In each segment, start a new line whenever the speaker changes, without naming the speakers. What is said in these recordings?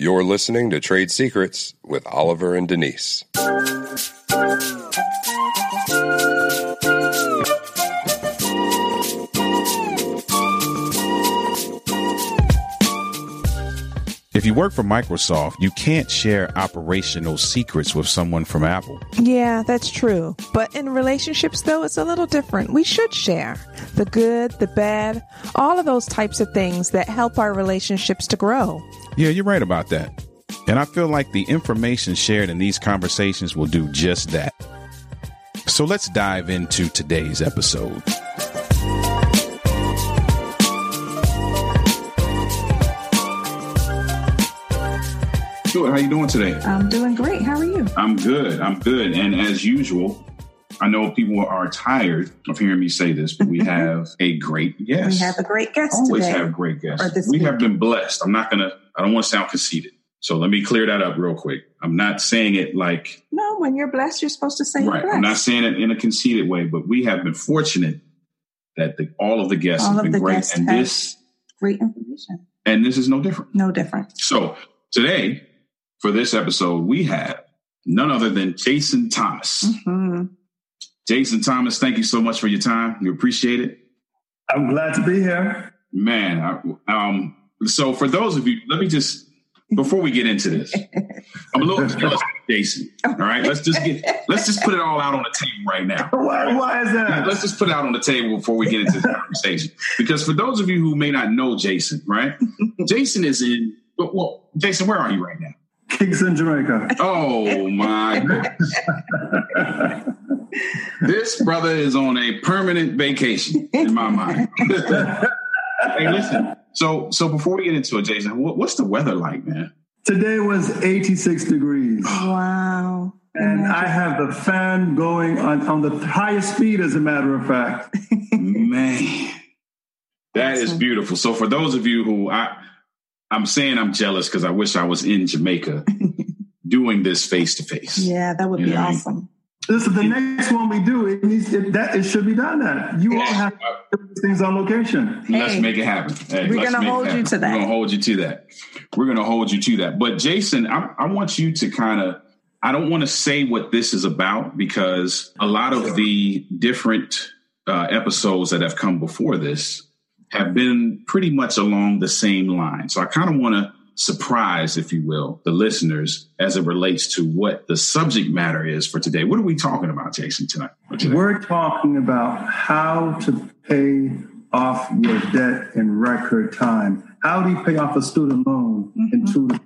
You're listening to Trade Secrets with Oliver and Denise.
If you work for Microsoft, you can't share operational secrets with someone from Apple.
Yeah, that's true. But in relationships, though, it's a little different. We should share the good, the bad, all of those types of things that help our relationships to grow.
Yeah, you're right about that. And I feel like the information shared in these conversations will do just that. So let's dive into today's episode.
Good. How you doing today?
I'm doing great. How are you?
I'm good. I'm good. And as usual, I know people are tired of hearing me say this, but we have a great guest.
We have a great guest
Always
today.
have great guests. We
week.
have been blessed. I'm not gonna. I don't want to sound conceited. So let me clear that up real quick. I'm not saying it like
No, when you're blessed, you're supposed to say
right. I'm not saying it in a conceited way, but we have been fortunate that the, all of the guests
All
have been great, and this
Great information.
and this is no different.
No different.
So today, for this episode, we have none other than Jason Thomas.
hmm
Jason Thomas, thank you so much for your time. We appreciate it.
I'm glad to be here.
Man, I, um, so for those of you, let me just before we get into this, I'm a little jealous Jason. All right, let's just get let's just put it all out on the table right now.
Why, why is that?
Let's just put it out on the table before we get into the conversation. Because for those of you who may not know Jason, right? Jason is in well, Jason, where are you right now?
Kingston, Jamaica.
Oh my goodness. this brother is on a permanent vacation in my mind. hey, listen. So, so before we get into it, Jason, what, what's the weather like, man?
Today was 86 degrees, oh,
Wow.
and I have the fan going on, on the highest speed, as a matter of fact.
Man, that is
Awesome.
beautiful. So, for those of you who I, I'm saying I'm jealous because I wish I was in Jamaica doing this face to face.
Yeah, that would
You
be
awesome. what I mean?
awesome.
Listen, the next one we do, it needs it, that it should be done. That you all have to do things on location.
Let's make it happen. Hey,
we're gonna hold you to that.
We're gonna hold you to that. We're gonna hold you to that. But Jason, I, I want you to kind of. I don't want to say what this is about because a lot of the different uh, episodes that have come before this have been pretty much along the same line. So I kind of want to surprise, if you will, the listeners as it relates to what the subject matter is for today. What are we talking about, Jason, tonight? today?
We're talking about how to pay off your debt in record time. How do you pay off a student loan in mm-hmm. two? to-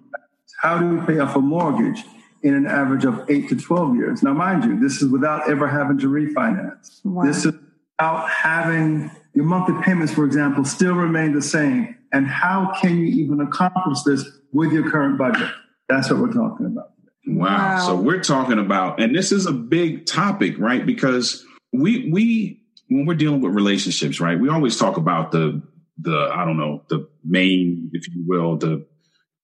How do you pay off a mortgage in an average of eight to twelve years? Now, mind you, this is without ever having to refinance.
Wow.
This is without having your monthly payments, for example, still remain the same. And how can you even accomplish this with your current budget? That's what we're talking about.
Wow.
Wow.
So we're talking about, and this is a big topic, right? Because we we when we're dealing with relationships, right? We always talk about the the I don't know the main, if you will, the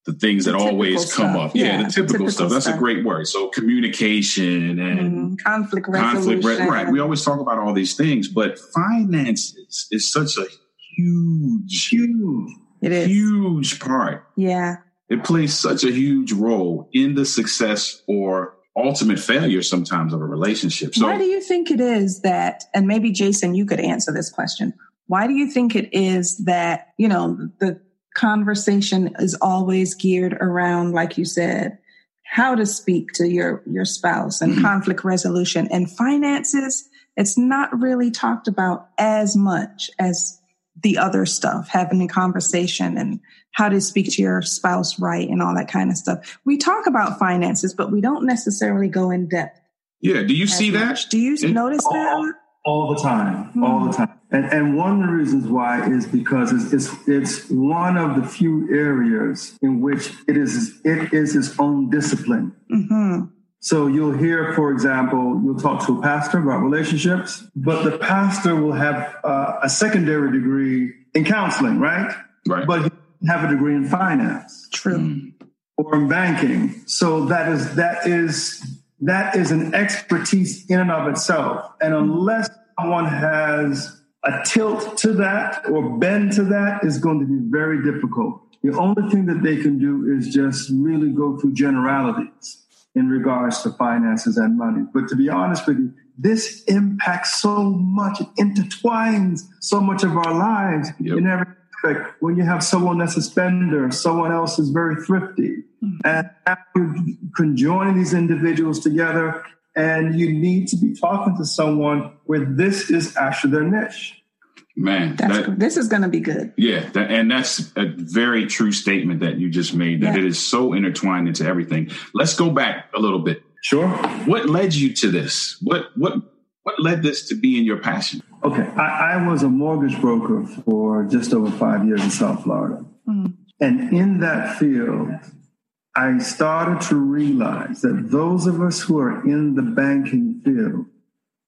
the things
The
that always come
stuff.
up. Yeah,
Yeah,
the
the
typical,
typical
stuff. That's a great word. So communication and
Mhm. Conflict
conflict,
resolution.
right, right? We always talk about all these things, but finances is such a huge, huge,
It is.
huge part
Yeah.
it plays such a huge role in the success or ultimate failure sometimes of a relationship. So
Why do you think it is that, and maybe Jason, you could answer this question. Why do you think it is that, you know, the conversation is always geared around, like you said, how to speak to your, your spouse and
Mhm.
conflict resolution and finances? It's not really talked about as much as the other stuff, having a conversation and how to speak to your spouse right and all that kind of stuff. We talk about finances, but we don't necessarily go in depth.
yeah, do you
as
see that?
Do you
Yeah.
notice that?
all the time, all the time. And, and one of the reasons why is because it's, it's it's one of the few areas in which it is it is its own discipline.
hmm
So you'll hear, for example, you'll talk to a pastor about relationships, but the pastor will have uh, a secondary degree in counseling, right?
Right.
But he have a degree in finance
True.
Mm.
or in banking. So that is that is that is an expertise in and of itself. And unless someone has a tilt to that or bend to that, is going to be very difficult The only thing that they can do is just really go through generalities in regards to finances and money. But to be honest with you, this impacts so much, it intertwines so much of our lives yep. in every aspect. When you have someone that's a spender, someone else is very thrifty, mm-hmm. and you conjoining these individuals together, and you need to be talking to someone where this is actually their niche.
Man,
that, this is going to be good.
Yeah, that, and that's a very true statement that you just made. That yeah. it is so intertwined into everything. Let's go back a little bit.
Sure.
What led you to this? What what what led this to be in your passion?
Okay, I, I was a mortgage broker for just over five years in South Florida, mm. and in that field, I started to realize that those of us who are in the banking field,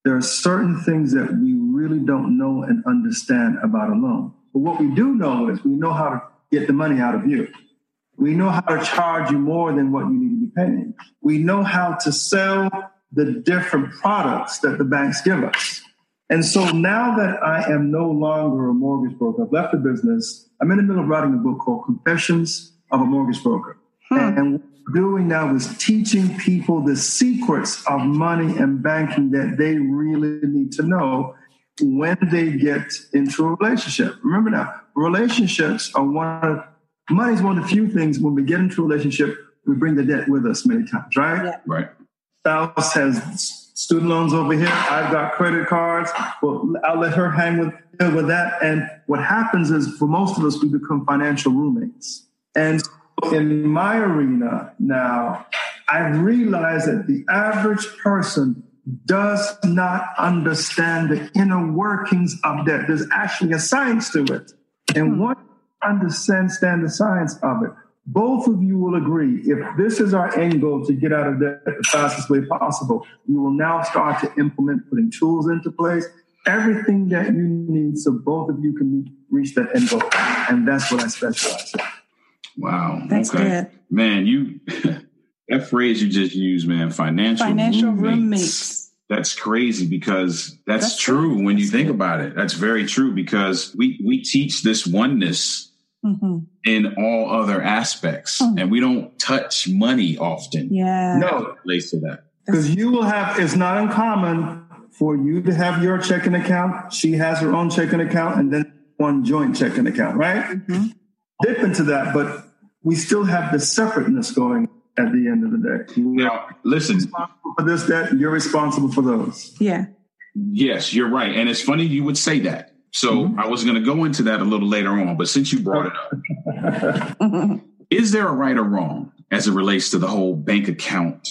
there are certain things that we really don't know and understand about a loan. But what we do know is we know how to get the money out of you. We know how to charge you more than what you need to be paying. We know how to sell the different products that the banks give us. And so now that I am no longer a mortgage broker, I've left the business. I'm in the middle of writing a book called Confessions of a Mortgage Broker. Hmm. And what we're doing now is teaching people the secrets of money and banking that they really need to know when they get into a relationship. Remember now, relationships are one of money is one of the few things when we get into a relationship, we bring the debt with us many times, right?
Yeah. Right.
Spouse has student loans over here. I've got credit cards. Well, I'll let her hang with with that. And what happens is, for most of us, we become financial roommates. And in my arena now, I realize that the average person does not understand the inner workings of debt. There's actually a science to it. And hmm. once you understand the science of it, both of you will agree if this is our end goal to get out of debt the fastest way possible, we will now start to implement putting tools into place, everything that you need so both of you can reach that end goal. And that's what I specialize in.
Wow.
That's okay. good.
Man, you that phrase you just used, man, financial, financial roommates. roommates. That's crazy because that's, that's true when you think about it. That's very true because we we teach this oneness mm-hmm. in all other aspects, mm-hmm. and we don't touch money often.
Yeah,
no,
relates to that
because you will have. It's not uncommon for you to have your checking account. She has her own checking account, and then one joint checking account, right? Mm-hmm. Dip into that, but we still have the separateness going at the end of the day.
Now, listen.
for this debt, you're responsible for those.
Yeah.
Yes, you're right. And it's funny you would say that. So mm-hmm. I was going to go into that a little later on, but since you brought it up, is there a right or wrong as it relates to the whole bank account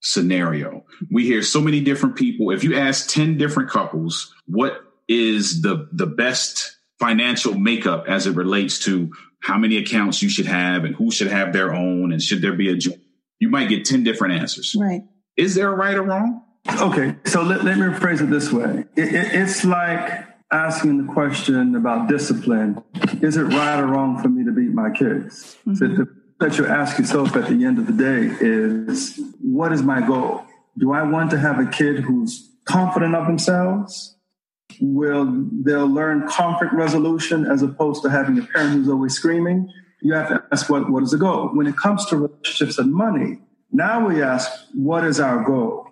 scenario? We hear so many different people. If you ask 10 different couples, what is the, the best financial makeup as it relates to how many accounts you should have and who should have their own and should there be a joint, you might get 10 different answers.
Right.
Is there a right or wrong?
Okay, so let, let me rephrase it this way. It, it, it's like asking the question about discipline is it right or wrong for me to beat my kids? Mm-hmm. So the, that you ask yourself at the end of the day is what is my goal? Do I want to have a kid who's confident of themselves? Will they'll learn conflict resolution as opposed to having a parent who's always screaming. You have to ask what, what is the goal? When it comes to relationships and money, now we ask, what is our goal?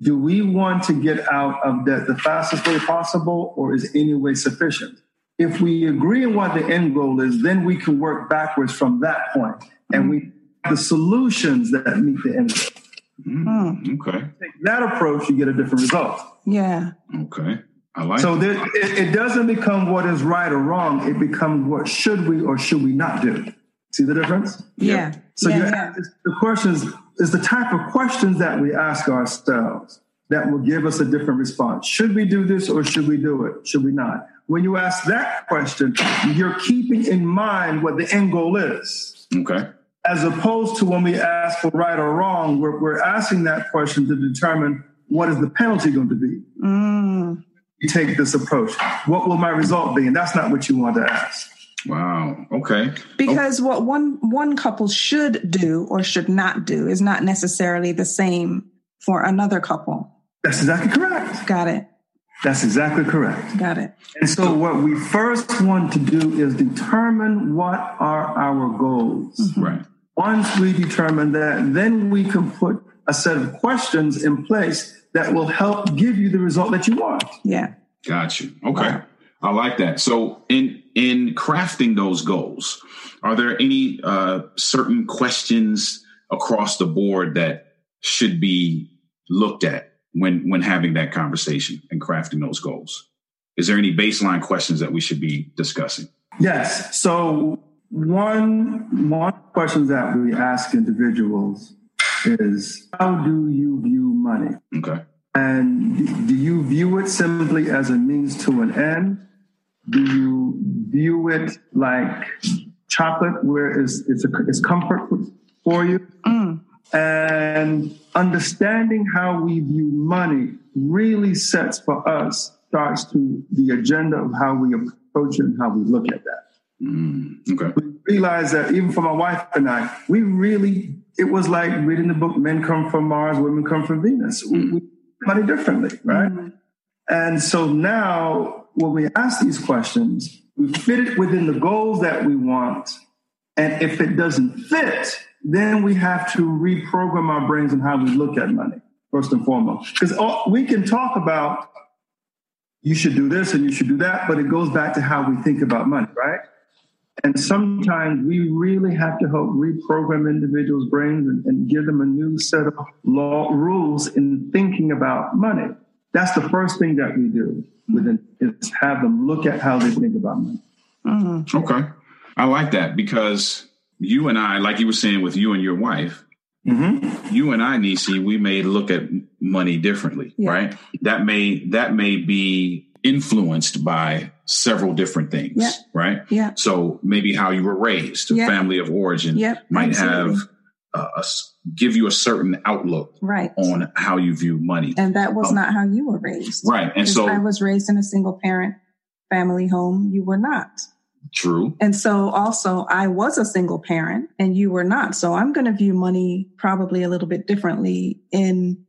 Do we want to get out of debt the fastest way possible or is any way sufficient? If we agree on what the end goal is, then we can work backwards from that point and we the solutions that meet the end goal.
Mm, okay.
Take that approach, you get a different result.
Yeah.
Okay. I like
so there, it, it, doesn't become what is right or wrong. It becomes what should we or should we not do. See the difference?
Yeah.
So
yeah, yeah.
the questions is the type of questions that we ask ourselves that will give us a different response. Should we do this or should we do it? Should we not? When you ask that question, you're keeping in mind what the end goal is.
Okay.
As opposed to when we ask for right or wrong, we're, we're asking that question to determine what is the penalty going to be.
Mm
take this approach? What will my result be? And that's not what you want to ask.
Wow. Okay.
Because oh. what one one couple should do or should not do is not necessarily the same for another couple.
That's exactly correct.
Got it.
That's exactly correct.
Got it.
And so, what we first want to do is determine what are our goals. Mm-hmm.
Right.
Once we determine that, then we can put a set of questions in place that will help give you the result that you want.
Yeah.
Got you. Okay. I like that. So in in crafting those goals, are there any uh, certain questions across the board that should be looked at when when having that conversation and crafting those goals? Is there any baseline questions that we should be discussing?
Yes. So one one question that we ask individuals is how do you view money?
Okay.
And do you view it simply as a means to an end? Do you view it like chocolate, where it's, it's, a, it's comfort for you?
Mm.
And understanding how we view money really sets for us, starts to the agenda of how we approach it and how we look at that.
Mm, okay.
We realize that even for my wife and I, we really, it was like reading the book Men Come From Mars, Women Come From Venus. We, we money differently, right?
Mm-hmm.
And so now when we ask these questions, we fit it within the goals that we want. And if it doesn't fit, then we have to reprogram our brains and how we look at money, first and foremost. Because we can talk about you should do this and you should do that, but it goes back to how we think about money, right? And sometimes we really have to help reprogram individuals' brains and, and, give them a new set of law rules in thinking about money. That's the first thing that we do within is have them look at how they think about money.
Mm-hmm. Okay. I like that because you and I, like you were saying with you and your wife, mm-hmm. you and I, Nisi, we may look at money differently, yeah. right? That may that may be influenced by several different things,
yeah.
right?
Yeah.
So maybe how you were raised,
yeah.
family of origin,
yep,
might
absolutely.
have uh, a, give you a certain outlook,
right,
on how you view money.
And that was um, not how you were raised,
right? And so
I was raised in a single parent family home. You were not.
True.
And so also I was a single parent and you were not. So I'm going to view money probably a little bit differently in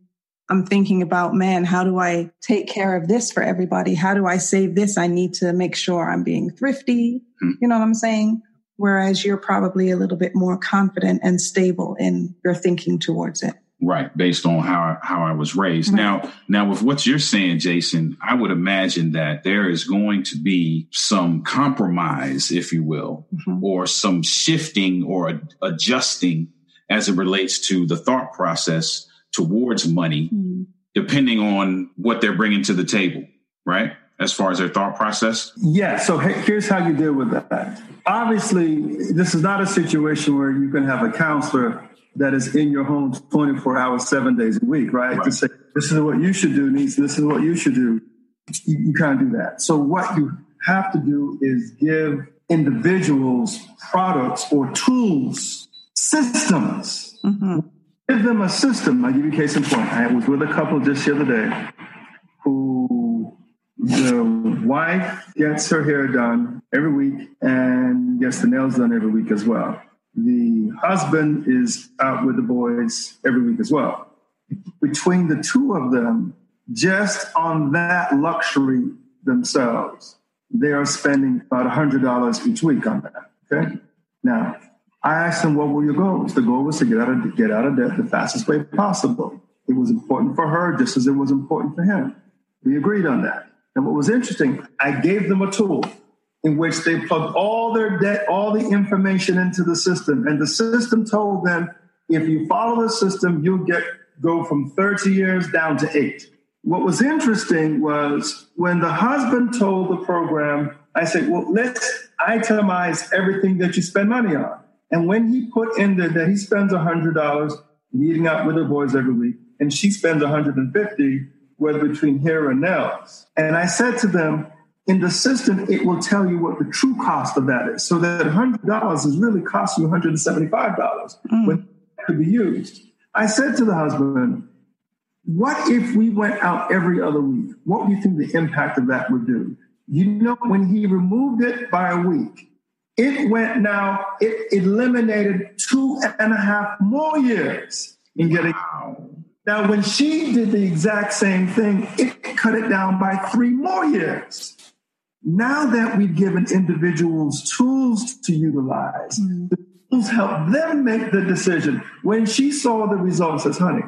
I'm thinking about, man, how do I take care of this for everybody? How do I save this? I need to make sure I'm being thrifty.
Hmm.
You know what I'm saying? Whereas you're probably a little bit more confident and stable in your thinking towards it.
Right, based on how how I was raised.
Right.
Now, now with what you're saying, Jason, I would imagine that there is going to be some compromise, if you will,
Mhm.
or some shifting or adjusting as it relates to the thought process towards money,
Mm.
depending on what they're bringing to the table, right? As far as their thought process.
Yeah. So he- here's how you deal with that. Obviously, this is not a situation where you can have a counselor that is in your home 24 hours, seven days a week, right?
Right.
To say, this is what you should do, niece, this is what you should do. You, you can't do that. So what you have to do is give individuals products or tools, systems.
Mhm.
Give them a system. I'll give you case in point. I was with a couple just the other day who the wife gets her hair done every week and gets the nails done every week as well. The husband is out with the boys every week as well. Between the two of them, just on that luxury themselves, they are spending about $100 each week on that. Okay. Now, I asked them, what were your goals? The goal was to get out of, get out of debt the fastest way possible. It was important for her just as it was important for him. We agreed on that. And what was interesting, I gave them a tool in which they plugged all their debt, all the information into the system. And the system told them, if you follow the system, you'll get go from 30 years down to eight. What was interesting was when the husband told the program, I said, well, let's itemize everything that you spend money on. And when he put in there that he spends $100 meeting out with the boys every week, and she spends 150 whether between hair and nails. And I said to them, in the system, it will tell you what the true cost of that is. So that $100 is really costing you $175 mm. when it could be used. I said to the husband, what if we went out every other week? What do you think the impact of that would do? You know, when he removed it by a week, it went now, it eliminated two and a half more years in getting
Wow.
Now, when she did the exact same thing, it cut it down by three more years. Now that we've given individuals tools to utilize, mm-hmm. the tools help them make the decision. When she saw the results, says, honey,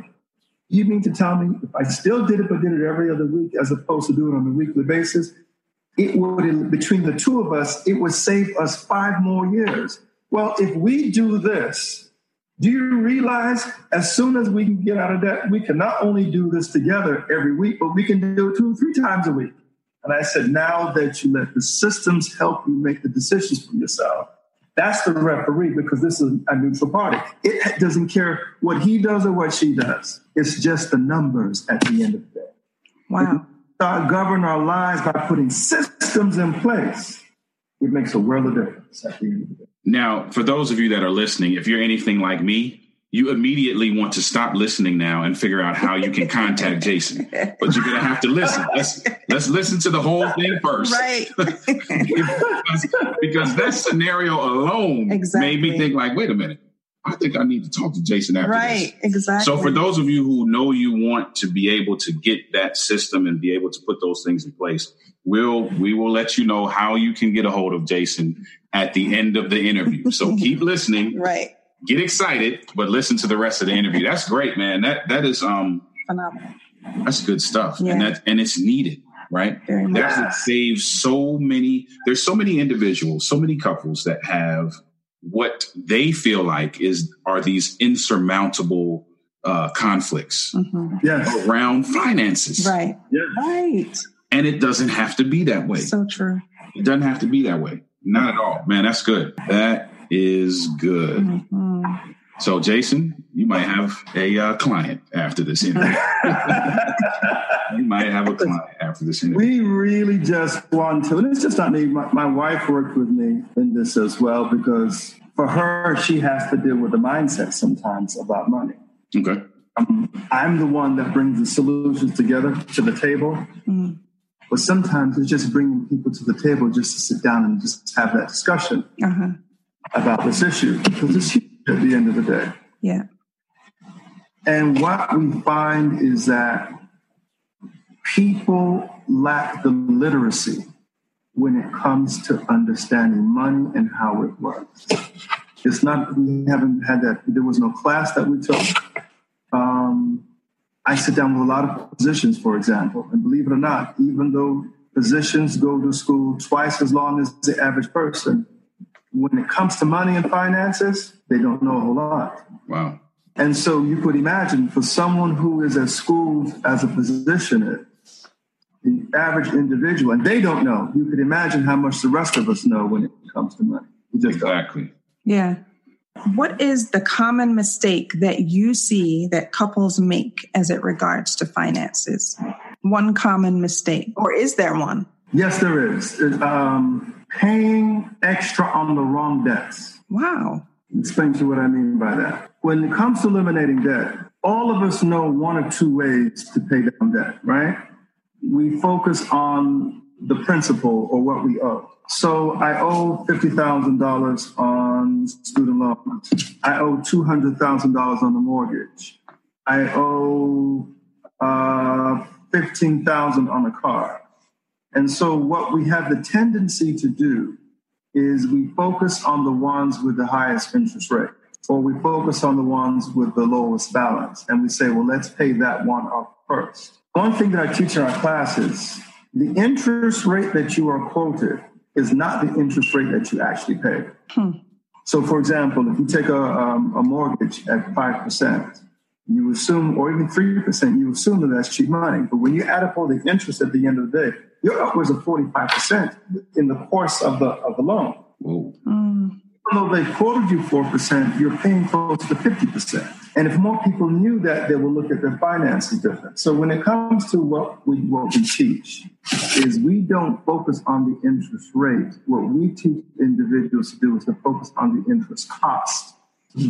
you mean to tell me if I still did it, but did it every other week as opposed to doing it on a weekly basis, it would, between the two of us, it would save us five more years. Well, if we do this, do you realize as soon as we can get out of debt, we can not only do this together every week, but we can do it two or three times a week. And I said, now that you let the systems help you make the decisions for yourself, that's the referee because this is a neutral party. It doesn't care what he does or what she does. It's just the numbers at the end of the day.
Wow.
Start govern our lives by putting systems in place. It makes a world of difference at the end of the day.
Now, for those of you that are listening, if you're anything like me, you immediately want to stop listening now and figure out how you can contact Jason. But you're gonna have to listen. Let's let's listen to the whole thing first.
Right.
because, because, that scenario alone exactly. made me think like, wait a minute. I think I need to talk to Jason after
right,
this.
exactly.
So for those of you who know you want to be able to get that system and be able to put those things in place, we'll we will let you know how you can get a hold of Jason at the end of the interview. So keep listening.
Right
get excited, but listen to the rest of the interview. That's great, man. That that is um
phenomenal.
That's good stuff, yeah. and that and it's needed, right? That saves so many. There's so many individuals, so many couples that have what they feel like is are these insurmountable uh, conflicts
mm-hmm. yes.
around finances,
right?
Yeah.
Right.
And it doesn't have to be that way.
So true.
It doesn't have to be that way. Not at all, man. That's good. That is good. Mm-hmm. So, Jason, you might have a uh, client after this interview. you might have a client after this interview.
We really just want to, and it's just not me. My, my wife worked with me in this as well because for her, she has to deal with the mindset sometimes about money.
Okay.
Um, I'm the one that brings the solutions together to the table. Mm. But sometimes it's just bringing people to the table just to sit down and just have that discussion. Uh-huh about this issue because it's huge at the end of the day.
Yeah.
And what we find is that people lack the literacy when it comes to understanding money and how it works. It's not, we haven't had that, there was no class that we took. Um, I sit down with a lot of physicians, for example, and believe it or not, even though physicians go to school twice as long as the average person, when it comes to money and finances, they don't know a whole lot.
Wow.
And so you could imagine for someone who is as schooled as a physician is, the average individual, and they don't know, you could imagine how much the rest of us know when it comes to money.
exactly. Don't.
Yeah. What is the common mistake that you see that couples make as it regards to finances? One common mistake, or is there one?
Yes, there is. Um, paying extra on the wrong debts.
Wow.
Explain to you what I mean by that. When it comes to eliminating debt, all of us know one or two ways to pay down debt, right? We focus on the principal or what we owe. So I owe $50,000 on student loans. I owe $200,000 on the mortgage. I owe uh, 15000 on a car. And so, what we have the tendency to do is we focus on the ones with the highest interest rate, or we focus on the ones with the lowest balance, and we say, well, let's pay that one off first. One thing that I teach in our classes the interest rate that you are quoted is not the interest rate that you actually pay. Hmm. So, for example, if you take a, um, a mortgage at 5%, you assume, or even 3%, you assume that that's cheap money. But when you add up all the interest at the end of the day, you're upwards of 45% in the course of the, of the loan. Mm. Even though they quoted you 4%, you're paying close to 50%. And if more people knew that, they would look at their finances different. So when it comes to what we, what we teach, is we don't focus on the interest rate. What we teach individuals to do is to focus on the interest cost.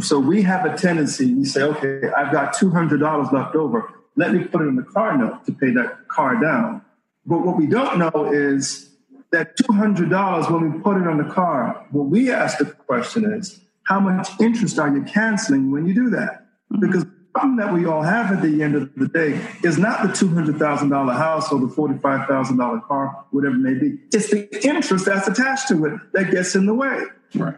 So we have a tendency, we say, okay, I've got $200 left over. Let me put it in the car note to pay that car down. But what we don't know is that $200, when we put it on the car, what we ask the question is, how much interest are you canceling when you do that? Mm-hmm. Because problem that we all have at the end of the day is not the $200,000 house or the $45,000 car, whatever it may be. It's the interest that's attached to it that gets in the way.
Right.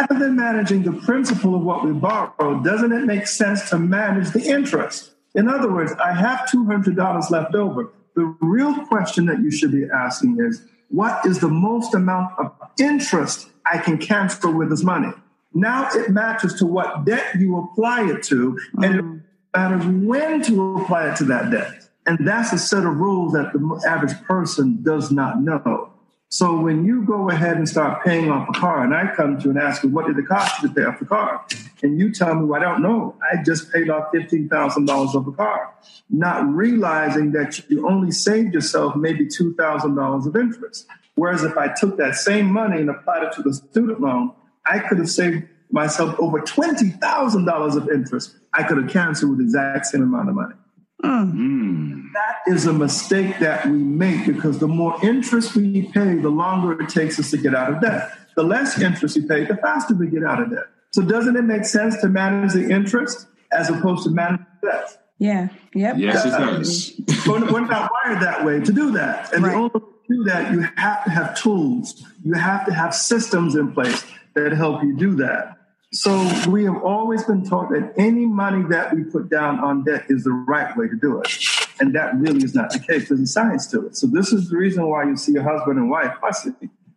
Rather than managing the principal of what we borrow, doesn't it make sense to manage the interest? In other words, I have $200 left over. The real question that you should be asking is, what is the most amount of interest I can cancel with this money? Now it matters to what debt you apply it to, and it mm-hmm. matters when to apply it to that debt. And that's a set of rules that the average person does not know. So when you go ahead and start paying off a car, and I come to you and ask you, what did it cost you to pay off the car? And you tell me, well, I don't know. I just paid off $15,000 of a car, not realizing that you only saved yourself maybe $2,000 of interest. Whereas if I took that same money and applied it to the student loan, I could have saved myself over $20,000 of interest. I could have canceled with the exact same amount of money.
Mm.
That is a mistake that we make because the more interest we pay, the longer it takes us to get out of debt. The less interest we pay, the faster we get out of debt. So doesn't it make sense to manage the interest as opposed to manage debt?
Yeah. Yep.
Yes, it does.
we're, we're not wired that way to do that. And
Right.
the only way to do that, you have to have tools. You have to have systems in place that help you do that. So we have always been taught that any money that we put down on debt is the right way to do it. And that really is not the case. There's a science to it. So this is the reason why you see a husband and wife fussing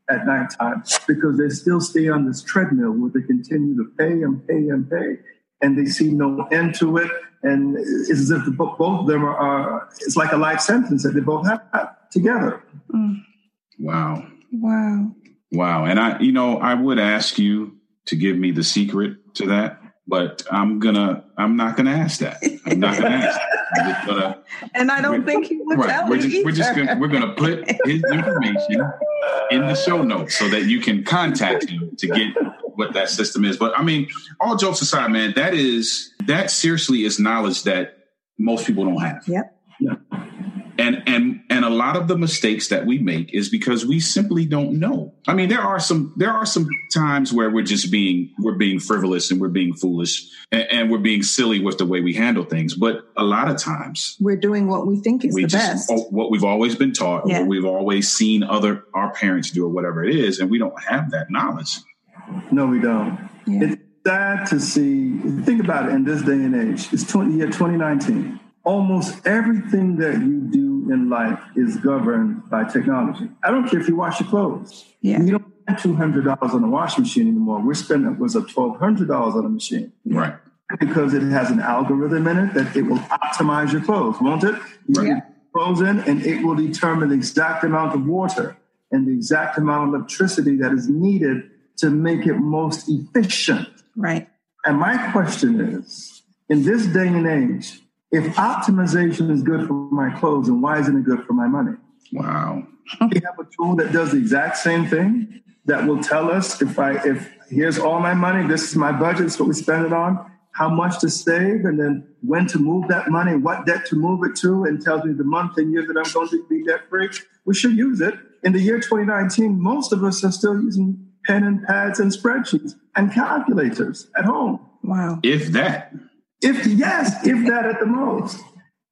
at nighttime because they still stay on this treadmill where they continue to pay and pay and pay and they see no end to it. And it's as if the, both of them are, are, it's like a life sentence that they both have together. Mm.
Wow.
Wow.
Wow. And I, you know, I would ask you to give me the secret to that, but I'm gonna, I'm not gonna ask that. I'm not gonna ask. Gonna,
And I don't think he would
right.
tell
We're
you
just, we're just gonna, we're gonna put his information in the show notes so that you can contact him to get what that system is. But I mean, all jokes aside, man, that is, that seriously is knowledge that most people don't have.
Yep.
And and and a lot of the mistakes that we make is because we simply don't know i mean there are some there are some times where we're just being we're being frivolous and we're being foolish and, and we're being silly with the way we handle things but a lot of times
We're doing what we think is
we
the
just
best.
what we've always been taught
Yeah.
what we've always seen other our parents do or whatever it is and we don't have that knowledge
No, we don't.
Yeah.
It's sad to see. Think about it in this day and age. It's 20, year 2019. Almost everything that you do in life is governed by technology. I don't care if you wash your clothes.
Yeah.
We don't spend two hundred dollars on a washing machine anymore. We're spending was a twelve hundred dollars on a machine
right
because it has an algorithm in it that it will optimize your clothes, won't it? You
Yeah.
put clothes in, and it will determine the exact amount of water and the exact amount of electricity that is needed to make it most efficient.
Right.
And my question is, in this day and age, if optimization is good for my clothes, then why isn't it good for my money?
wow
We have a tool that does the exact same thing that will tell us if I if here's all my money, this is my budget, this is what we spend it on, how much to save, and then when to move that money, what debt to move it to, and tells me the month and year that I'm going to be debt free. We should use it. In the year 2019, most of us are still using pen and pads and spreadsheets and calculators at home.
Wow.
if that
If yes, if that at the most.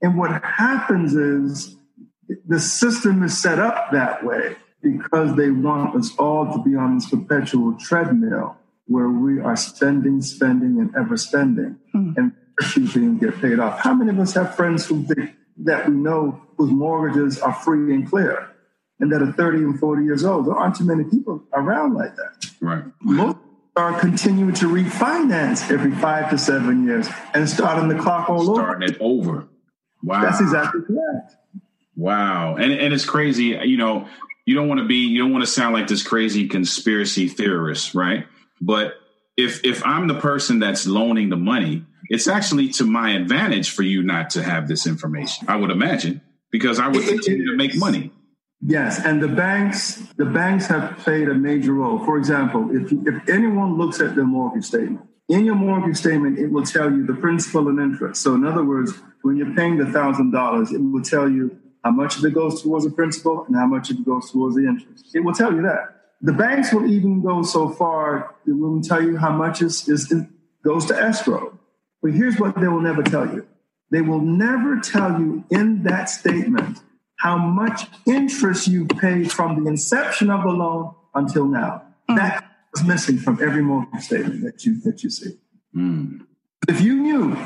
And what happens is the system is set up that way because they want us all to be on this perpetual treadmill where we are spending, spending, and ever spending, hmm. and being get paid off. How many of us have friends who think that we know whose mortgages are free and clear, and that are 30 and 40 years old? There aren't too many people around like that
right
most are continuing to refinance every five to seven years and starting the clock all over.
starting it over wow
That's exactly correct.
Wow. And and it's crazy, you know, you don't want to be you don't want to sound like this crazy conspiracy theorist, right? But if if I'm the person that's loaning the money, it's actually to my advantage for you not to have this information. I would imagine because I would continue to make money.
Yes, and the banks the banks have played a major role. For example, if if anyone looks at their mortgage statement, in your mortgage statement, it will tell you the principal and interest. So, in other words, when you're paying the thousand dollars, it will tell you how much of it goes towards the principal and how much of it goes towards the interest. It will tell you that. The banks will even go so far; it will tell you how much is, is goes to escrow. But here's what they will never tell you they will never tell you in that statement how much interest you paid from the inception of the loan until now. Mm. That is missing from every mortgage statement that you that you see. Mm. If you knew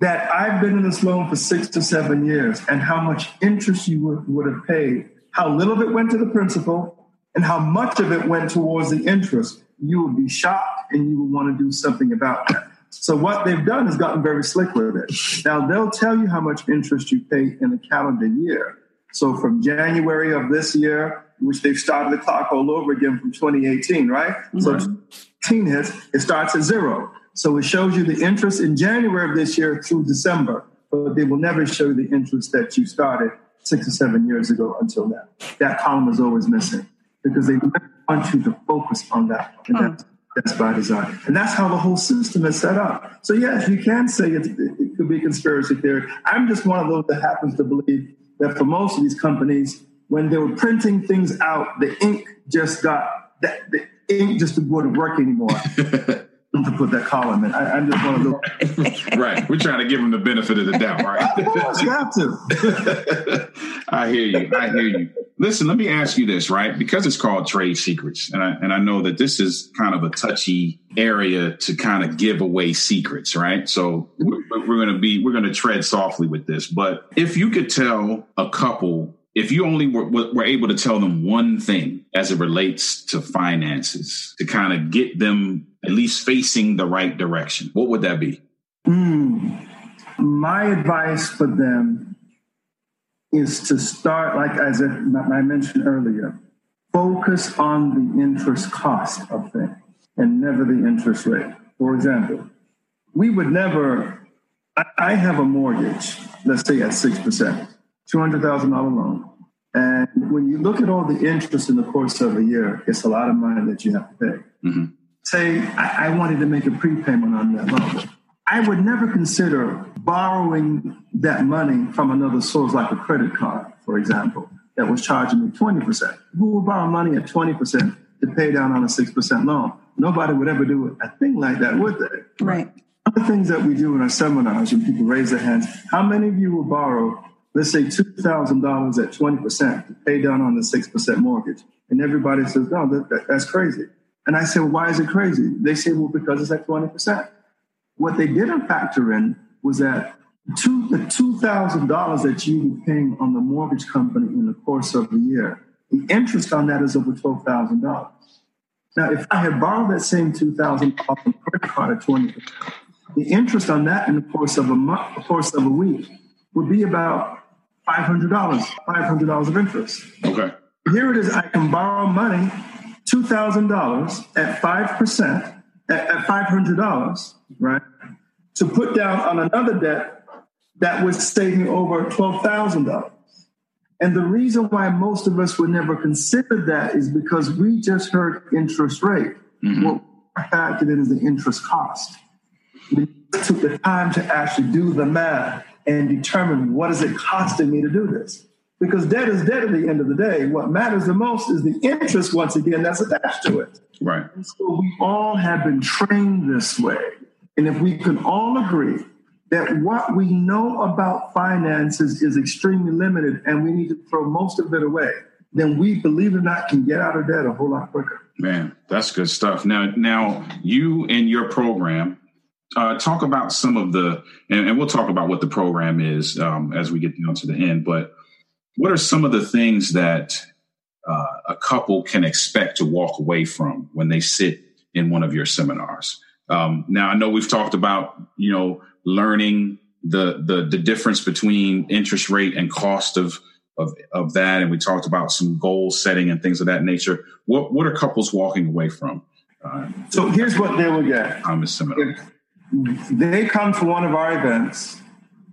that I've been in this loan for six to seven years and how much interest you would, would have paid, how little of it went to the principal, and how much of it went towards the interest, you would be shocked and you would want to do something about that. So what they've done is gotten very slick with it. Now they'll tell you how much interest you pay in a calendar year. So from January of this year, which they've started the clock all over again from 2018, right? Mm-hmm. So 18 hits, it starts at zero. So it shows you the interest in January of this year through December, but they will never show you the interest that you started six or seven years ago until now. That column is always missing because they want you to focus on that. And that's, that's by design. And that's how the whole system is set up. So, yes, you can say it, it could be conspiracy theory. I'm just one of those that happens to believe that for most of these companies, when they were printing things out, the ink just got that the ink just wouldn't work anymore. to put that column in. I, am just one of
those. right. We're trying to give them the benefit of the doubt, right?
you have
to. I hear you. I hear you. Listen, let me ask you this, right? Because it's called trade secrets, and I and I know that this is kind of a touchy area to kind of give away secrets, right? So we're, we're going to be we're going to tread softly with this. But if you could tell a couple if you only were, were, able to tell them one thing as it relates to finances to kind of get them at least facing the right direction, what would that be?
Mm, my advice for them is to start, like as I mentioned earlier, focus on the interest cost of things and never the interest rate. For example, we would never, I, I have a mortgage, let's say at 6%. $200,000 loan. And when you look at all the interest in the course of a year, it's a lot of money that you have to pay. Mm-hmm. Say, I, I wanted to make a prepayment on that loan. I would never consider borrowing that money from another source, like a credit card, for example, that was charging me 20%. Who would borrow money at 20% to pay down on a 6% loan? Nobody would ever do a thing like that, would they?
Right.
Other things that we do in our seminars when people raise their hands, how many of you will borrow let's say $2,000 at 20% to pay down on the 6% mortgage. And everybody says, no, that, that, that's crazy. And I said, well, why is it crazy? They say, well, because it's at 20%. What they didn't factor in was that two, the $2,000 that you were paying on the mortgage company in the course of the year, the interest on that is over $12,000. Now, if I had borrowed that same $2,000 on credit card at 20%, the interest on that in the course of a month, the course of a week would be about $500, $500 of interest.
Okay.
Here it is. I can borrow money, $2,000 at 5%, at, at $500, right? To put down on another debt that was saving over $12,000. And the reason why most of us would never consider that is because we just heard interest rate. Mm-hmm. What factored in is the interest cost. We took the time to actually do the math and determine what is it costing me to do this. Because debt is debt at the end of the day. What matters the most is the interest, once again, that's attached to it.
Right.
And so we all have been trained this way. And if we can all agree that what we know about finances is extremely limited and we need to throw most of it away, then we, believe it or not, can get out of debt a whole lot quicker.
Man, that's good stuff. Now, now you and your program, uh, talk about some of the, and, and, we'll talk about what the program is um, as we get down to the end. But what are some of the things that uh, a couple can expect to walk away from when they sit in one of your seminars? Um, now, I know we've talked about you know learning the the the difference between interest rate and cost of of of that, and we talked about some goal setting and things of that nature. What what are couples walking away from?
Uh, so here's what they will get.
On the seminar
they come to one of our events,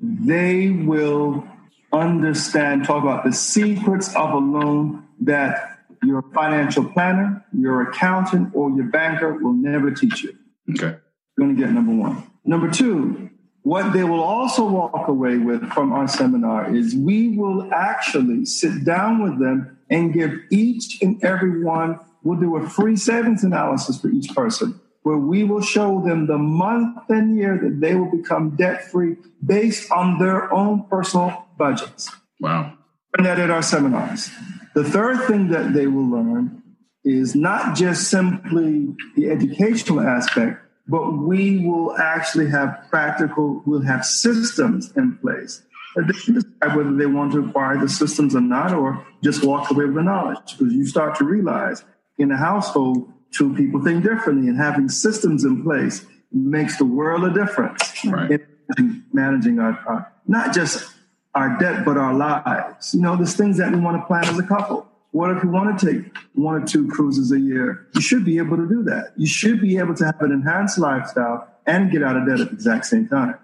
they will understand, talk about the secrets of a loan that your financial planner, your accountant, or your banker will never teach you.
Okay.
You're going to get number one. Number two, what they will also walk away with from our seminar is we will actually sit down with them and give each and every one, we'll do a free savings analysis for each person where we will show them the month and year that they will become debt free based on their own personal budgets.
Wow.
And that at our seminars. The third thing that they will learn is not just simply the educational aspect, but we will actually have practical, we'll have systems in place. And they can decide whether they want to acquire the systems or not, or just walk away with the knowledge. Because you start to realize in a household, two people think differently, and having systems in place makes the world a difference
Right.
in managing our, our not just our debt, but our lives. You know, there's things that we want to plan as a couple. What if we want to take one or two cruises a year? You should be able to do that. You should be able to have an enhanced lifestyle and get out of debt at the exact same time.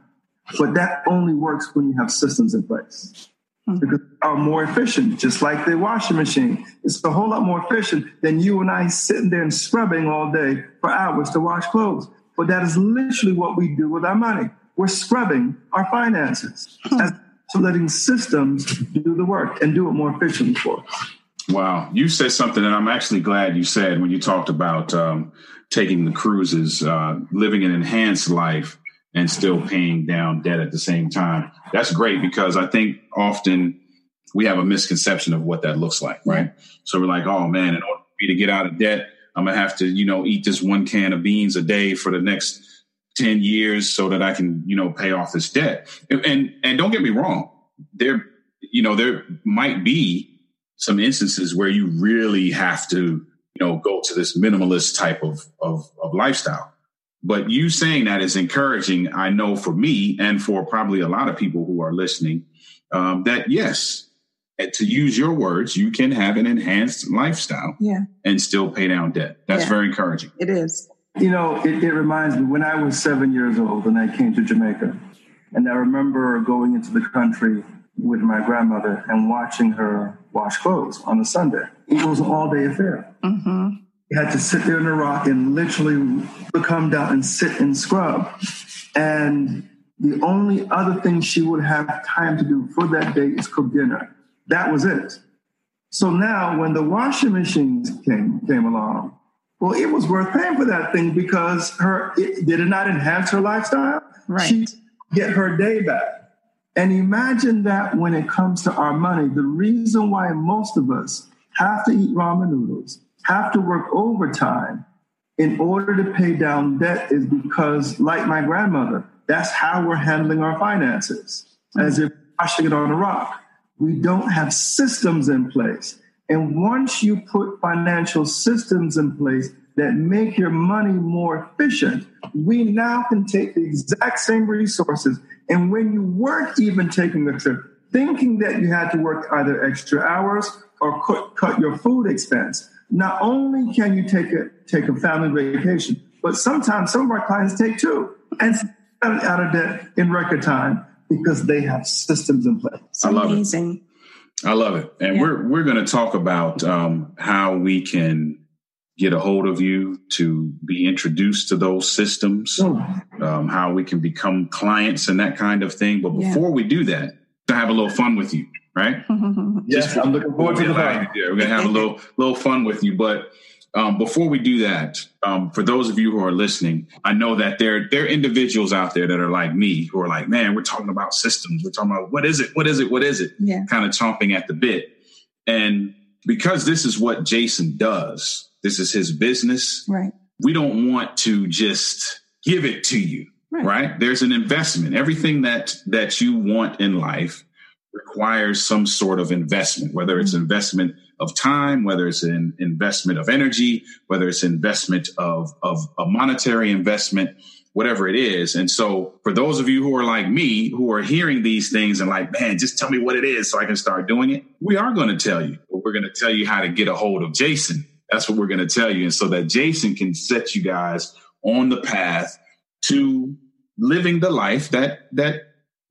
But that only works when you have systems in place. Hmm. Because they are more efficient, just like the washing machine. It's a whole lot more efficient than you and I sitting there and scrubbing all day for hours to wash clothes. But that is literally what we do with our money. We're scrubbing our finances hmm. as to letting systems do the work and do it more efficiently for us.
Wow. You said something that I'm actually glad you said when you talked about um, taking the cruises, uh, living an enhanced life and still paying down debt at the same time. That's great because I think often we have a misconception of what that looks like, right? So we're like, oh man, in order for me to get out of debt, I'm gonna have to, you know, eat this one can of beans a day for the next 10 years so that I can, you know, pay off this debt. And and, and don't get me wrong, there, you know, there might be some instances where you really have to, you know, go to this minimalist type of, of, of lifestyle. But you saying that is encouraging, I know for me and for probably a lot of people who are listening, um, that yes, to use your words, you can have an enhanced lifestyle
Yeah,
and still pay down debt. That's
Yeah.
very encouraging.
it is.
You know, it, it reminds me when I was seven years old and I came to Jamaica, and I remember going into the country with my grandmother and watching her wash clothes on a Sunday. It was an all day affair.
hmm
You had to sit there in the rock and literally come down and sit and scrub. And the only other thing she would have time to do for that day is cook dinner. That was it. So now when the washing machines came came along, well, it was worth paying for that thing because her it, did it not enhance her lifestyle?
Right.
She get her day back. And imagine that when it comes to our money, the reason why most of us have to eat ramen noodles, have to work overtime in order to pay down debt is because, like my grandmother, that's how we're handling our finances, as if washing it on a rock. We don't have systems in place. And once you put financial systems in place that make your money more efficient, we now can take the exact same resources. And when you weren't even taking a trip, thinking that you had to work either extra hours or cut, cut your food expense, not only can you take a take a family vacation, but sometimes some of our clients take two and out of debt in record time because they have systems in place.
I love it.
Amazing.
I love it. And
Yeah.
we're we're going to talk about um, how we can get a hold of you to be introduced to those systems, um, how we can become clients and that kind of thing. But
Yeah.
before we do that, to have a little fun with you, right?
Yes, I'm looking forward to the fun.
Yeah, we're gonna have a little little fun with you. But um, before we do that, um, for those of you who are listening, I know that there there are individuals out there that are like me who are like, man, we're talking about systems. We're talking about what is it? What is it? What is it?
yeah.
Kind of chomping at the bit. And because this is what Jason does, this is his business.
Right.
We don't want to just give it to you
Right.
right there's an investment everything that that you want in life requires some sort of investment whether it's investment of time whether it's an investment of energy whether it's investment of of a monetary investment whatever it is. And so for those of you who are like me who are hearing these things and like man just tell me what it is so i can start doing it we are going to tell you. We're going to tell you how to get a hold of jason. That's what we're going to tell you. And so that jason can set you guys on the path to living the life that that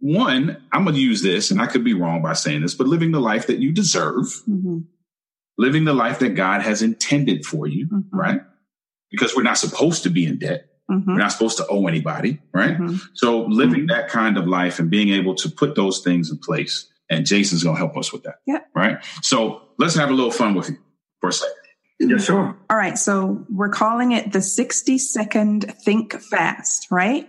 one i'm going to use this and i could be wrong by saying this but living the life that you deserve.
Hmm
living the life that god has intended for you
Mhm.
right because we're not supposed to be in debt
hmm
we're not supposed to owe anybody right
Mhm.
so living that kind of life and being able to put those things in place and jason's going to help us with that
Yeah.
right so let's have a little fun with you for a second
Yeah, sure.
All right. So we're calling it the 60 second think fast, right?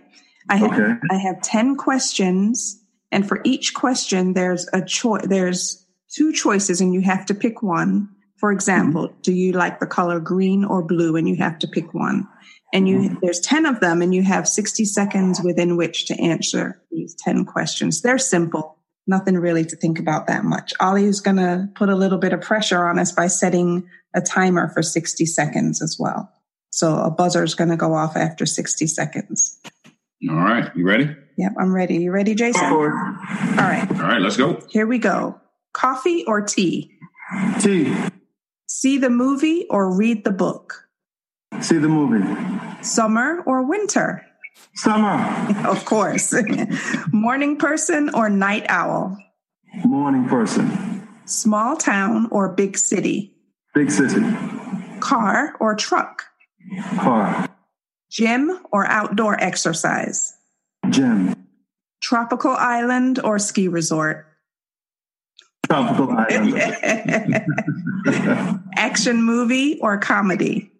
I have,
Okay.
I have 10 questions and for each question, there's a choice, there's two choices and you have to pick one. For example, mm-hmm. do you like the color green or blue? And you have to pick one. And you, mm-hmm. there's 10 of them and you have 60 seconds within which to answer these 10 questions. They're simple. Nothing really to think about that much. Ollie is going to put a little bit of pressure on us by setting a timer for 60 seconds as well. So a buzzer is going to go off after 60 seconds.
All right. You ready?
Yep, I'm ready. You ready, Jason?
Go
All
for
right,
All right. Let's go.
here we go. Coffee or tea?
it.
See the movie or read the book?
See the movie.
Summer or winter?
Summer.
Of course. Morning person or night owl?
Morning person.
Small town or big city?
Big city.
Car or truck?
Car.
Gym or outdoor exercise?
Gym.
Tropical island or ski resort?
Tropical island.
Action movie or comedy?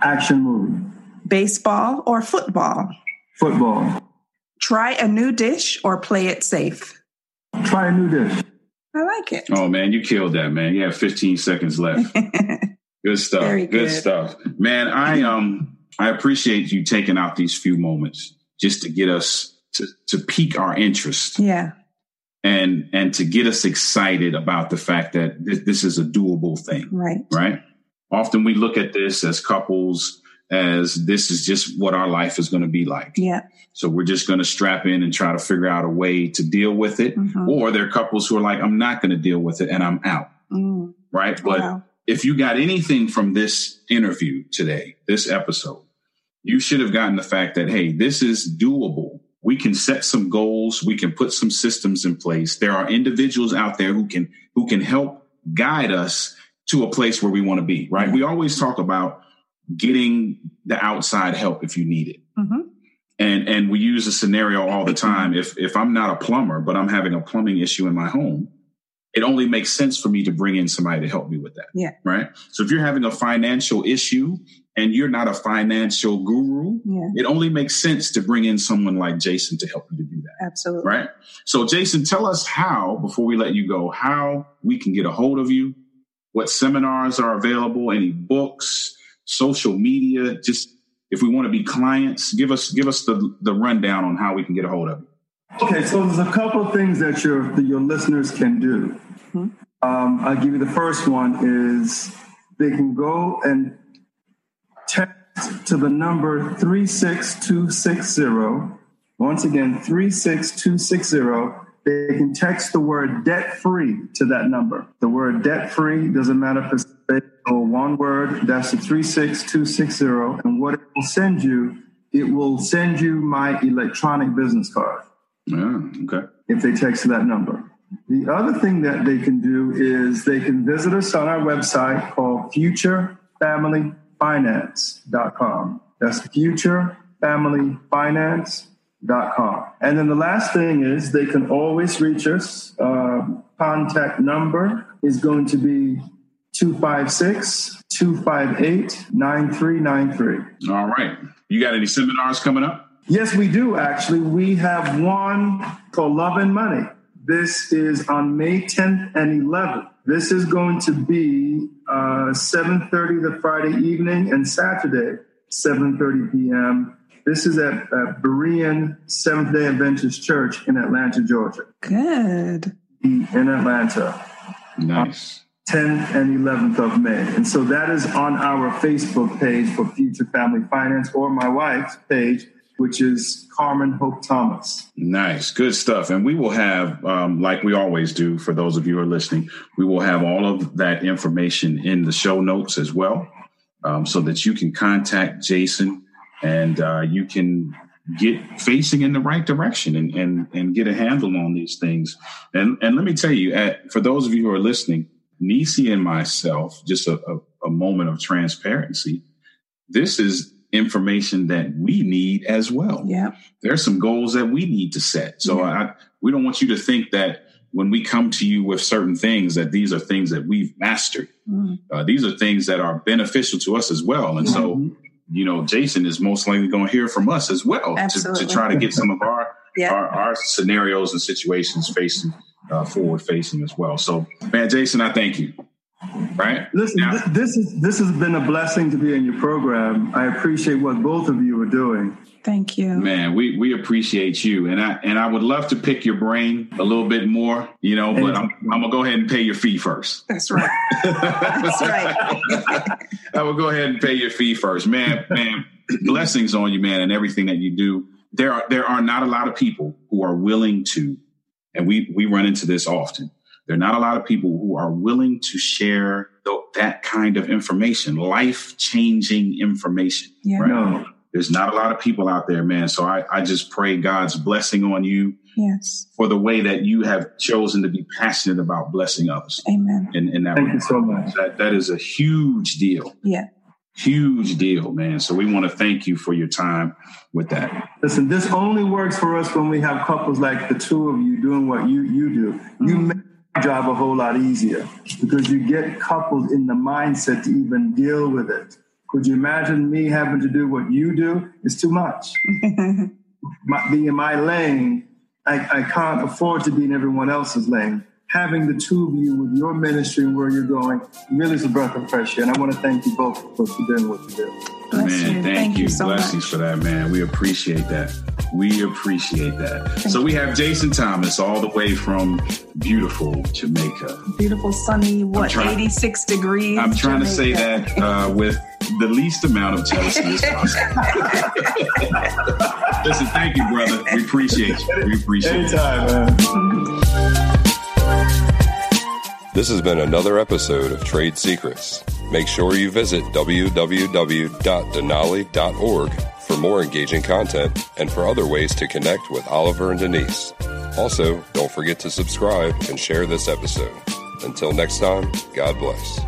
Action movie.
Baseball or football?
Football.
Try a new dish or play it safe?
Try a new dish.
I like it.
Oh man, you killed that, man. You have 15 seconds left. Good stuff.
Very
good.
good.
stuff. Man, I um I appreciate you taking out these few moments just to get us to to pique our interest
yeah.
And and to get us excited about the fact that this, this is a doable thing,
Right.
right? Often we look at this as couples as this is just what our life is going to be like.
Yeah.
So we're just going to strap in and try to figure out a way to deal with it.
Mhm.
Or there are couples who are like, I'm not going to deal with it and I'm out.
Mm.
Right. But
Wow.
if you got anything from this interview today, this episode, you should have gotten the fact that, hey, this is doable. We can set some goals. We can put some systems in place. There are individuals out there who can, who can help guide us to a place where we want to be, right? We always talk about getting the outside help if you need it.
Mhm.
And, and we use a scenario all the time. If, if I'm not a plumber, but I'm having a plumbing issue in my home, it only makes sense for me to bring in somebody to help me with that.
Yeah.
Right. So if you're having a financial issue and you're not a financial guru,
Yeah.
it only makes sense to bring in someone like Jason to help you to do that.
Absolutely.
Right. So Jason, tell us how, before we let you go, how we can get a hold of you, what seminars are available, any books, social media, just if we want to be clients, give us give us the, the rundown on how we can get a hold of you.
Okay, so there's a couple of things that your that your listeners can do. Um, I'll give you the first one is they can go and text to the number 36260. Once again, 36260. They can text the word debt free to that number. The word debt free doesn't matter if it's or one word, that's the 36260. And what it will send you, it will send you my electronic business card
Yeah. Okay.
if they text that number. The other thing that they can do is they can visit us on our website called futurefamilyfinance.com. That's futurefamilyfinance.com. And then the last thing is they can always reach us. Uh, contact number is going to be 256 258 9393.
All right. You got any seminars coming up?
Yes, we do actually. We have one called Love and Money. This is on May 10th and 11th. This is going to be uh, 7.30 the Friday evening and Saturday, 7.30 p.m. This is at, at Berean Seventh-day Adventist Church in Atlanta, Georgia.
Good.
In Atlanta,
Nice.
10th and 11th of May. And so that is on our Facebook page for Future Family Finance or my wife's page, which is Carmen Hope Thomas.
Nice. Good stuff. And we will have, um, like we always do, for those of you who are listening, we will have all of that information in the show notes as well, um, so that you can contact Jason and uh, you can get facing in the right direction and, and, and get a handle on these things. And, and let me tell you, at, for those of you who are listening, Nisi and myself, just a, a, a moment of transparency, this is information that we need as well
Yeah.
there's some goals that we need to set. So I, we don't want you to think that when we come to you with certain things, that these are things that we've mastered. Mm. Uh, these are things that are beneficial to us as well. And so, mm-hmm. you know, Jason is most likely going to hear from us as well to, to, try to get some of our, yeah. our, our scenarios and situations facing uh, forward facing as well. So, man, Jason, I thank you. Right.
Listen, now, this is this has been a blessing to be in your program. I appreciate what both of you are doing.
Thank you.
Man, we, we appreciate you. And I and I would love to pick your brain a little bit more, you know, but I'm, I'm gonna go ahead and pay your fee first.
That's right. That's right.
I will go ahead and pay your fee first. Man, man, blessings on you, man, and everything that you do. There are there are not a lot of people who are willing to, and we we run into this often there are not a lot of people who are willing to share th- that kind of information, life changing information. Yeah. Right? No. There's not a lot of people out there, man. So I, I just pray God's blessing on you.
Yes.
For the way that you have chosen to be passionate about blessing others.
Amen.
In, in that
Thank way. you so much.
That, that is a huge deal.
Yeah.
Huge deal, man. So we want to thank you for your time with that.
Listen, this only works for us when we have couples like the two of you doing what you you do. You mm-hmm job a whole lot easier because you get coupled in the mindset to even deal with it. Could you imagine me having to do what you do? It's too much. my, being in my lane, I, I can't afford to be in everyone else's lane. Having the two of you with your ministry and where you're going really is a breath of fresh air. And I want to thank you both for doing what you do.
Bless
man,
you.
thank, thank, you.
so
Blessings
much.
for that, man. We appreciate that. We appreciate that. Thank so we have Jason Thomas all the way from beautiful Jamaica.
Beautiful, sunny, what, trying, 86 degrees?
I'm trying Jamaica. to say that uh, with the least amount of jealousy as possible. Listen, thank you, brother. We appreciate you. We appreciate
Anytime, it. man.
This has been another episode of Trade Secrets. Make sure you visit www.denali.org for more engaging content and for other ways to connect with Oliver and Denise. Also, don't forget to subscribe and share this episode. Until next time, God bless.